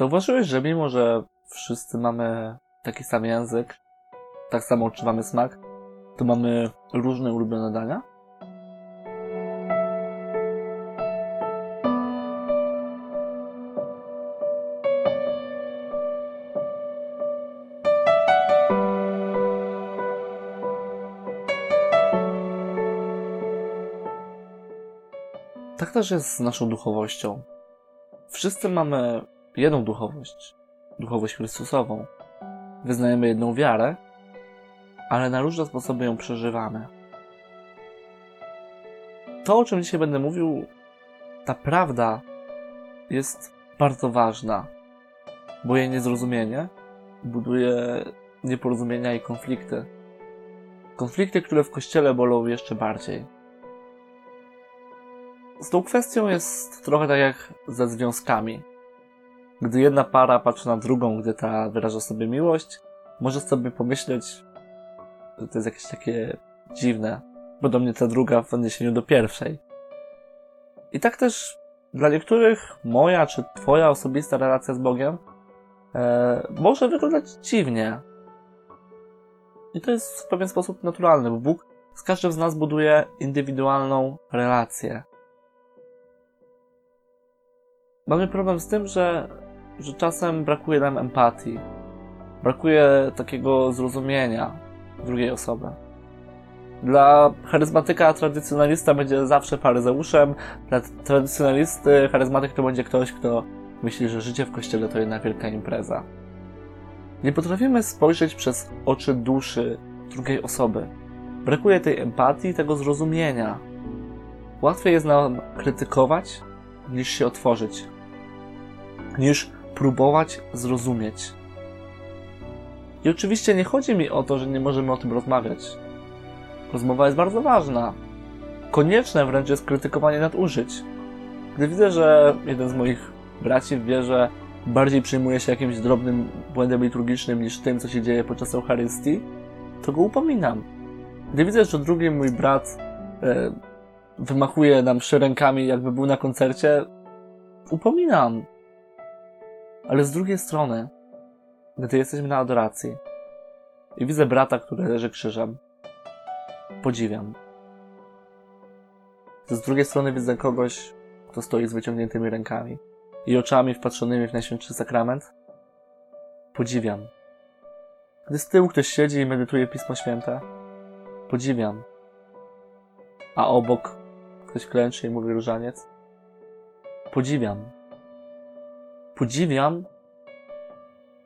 Zauważyłeś, że mimo, że wszyscy mamy taki sam język, tak samo odczuwamy smak, to mamy różne ulubione dania? Tak też jest z naszą duchowością. Wszyscy mamy jedną duchowość, duchowość Chrystusową. Wyznajemy jedną wiarę, ale na różne sposoby ją przeżywamy. To, o czym dzisiaj będę mówił, ta prawda jest bardzo ważna, bo jej niezrozumienie buduje nieporozumienia i konflikty. Konflikty, które w kościele bolą jeszcze bardziej. Z tą kwestią jest trochę tak jak ze związkami. Gdy jedna para patrzy na drugą, gdy ta wyraża sobie miłość, może sobie pomyśleć, że to jest jakieś takie dziwne, podobnie ta druga w odniesieniu do pierwszej. I tak też dla niektórych moja czy twoja osobista relacja z Bogiem e, może wyglądać dziwnie. I to jest w pewien sposób naturalny, bo Bóg z każdym z nas buduje indywidualną relację. Mamy problem z tym, że, że czasem brakuje nam empatii. Brakuje takiego zrozumienia drugiej osoby. Dla charyzmatyka tradycjonalista będzie zawsze faryzeuszem, dla tradycjonalisty charyzmatyk to będzie ktoś, kto myśli, że życie w kościele to jedna wielka impreza. Nie potrafimy spojrzeć przez oczy duszy drugiej osoby. Brakuje tej empatii, tego zrozumienia. Łatwiej jest nam krytykować, niż się otworzyć, niż próbować zrozumieć. I oczywiście nie chodzi mi o to, że nie możemy o tym rozmawiać. Rozmowa jest bardzo ważna. Konieczne wręcz jest krytykowanie nadużyć. Gdy widzę, że jeden z moich braci w wierze bardziej przejmuje się jakimś drobnym błędem liturgicznym niż tym, co się dzieje podczas Eucharystii, to go upominam. Gdy widzę, że drugi mój brat e, wymachuje nam rękami, jakby był na koncercie, upominam. Ale z drugiej strony, gdy jesteśmy na adoracji i widzę brata, który leży krzyżem, podziwiam. Z drugiej strony widzę kogoś, kto stoi z wyciągniętymi rękami i oczami wpatrzonymi w Najświętszy Sakrament, podziwiam. Gdy z tyłu ktoś siedzi i medytuje Pismo Święte, podziwiam. A obok ktoś klęczy i mówi różaniec, podziwiam. Podziwiam,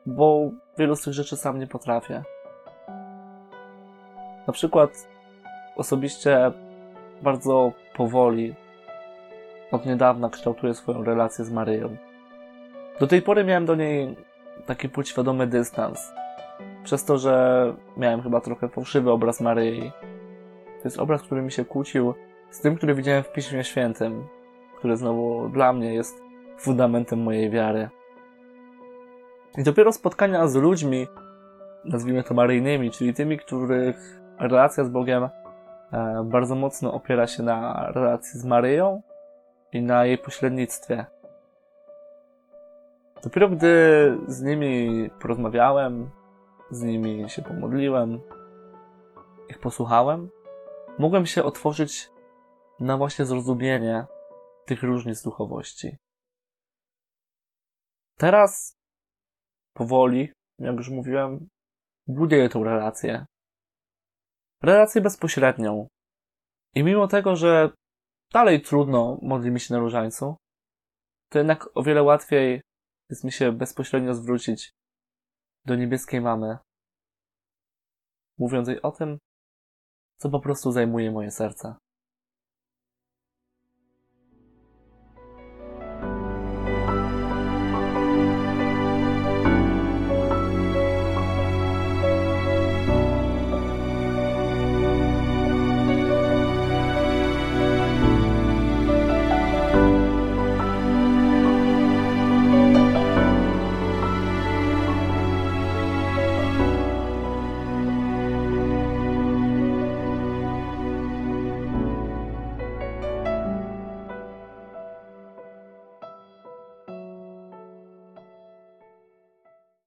bo wielu z tych rzeczy sam nie potrafię. Na przykład osobiście bardzo powoli od niedawna kształtuję swoją relację z Maryją. Do tej pory miałem do niej taki podświadomy dystans. Przez to, że miałem chyba trochę fałszywy obraz Maryi. To jest obraz, który mi się kłócił z tym, który widziałem w Piśmie Świętym, który znowu dla mnie jest fundamentem mojej wiary. I dopiero spotkania z ludźmi, nazwijmy to maryjnymi, czyli tymi, których relacja z Bogiem e, bardzo mocno opiera się na relacji z Maryją i na jej pośrednictwie. Dopiero gdy z nimi porozmawiałem, z nimi się pomodliłem, ich posłuchałem, mogłem się otworzyć na właśnie zrozumienie tych różnic duchowości. Teraz powoli, jak już mówiłem, buduję tą relację. Relację bezpośrednią. I mimo tego, że dalej trudno modlimy się na różańcu, to jednak o wiele łatwiej jest mi się bezpośrednio zwrócić do niebieskiej mamy, mówiąc jej o tym, co po prostu zajmuje moje serce.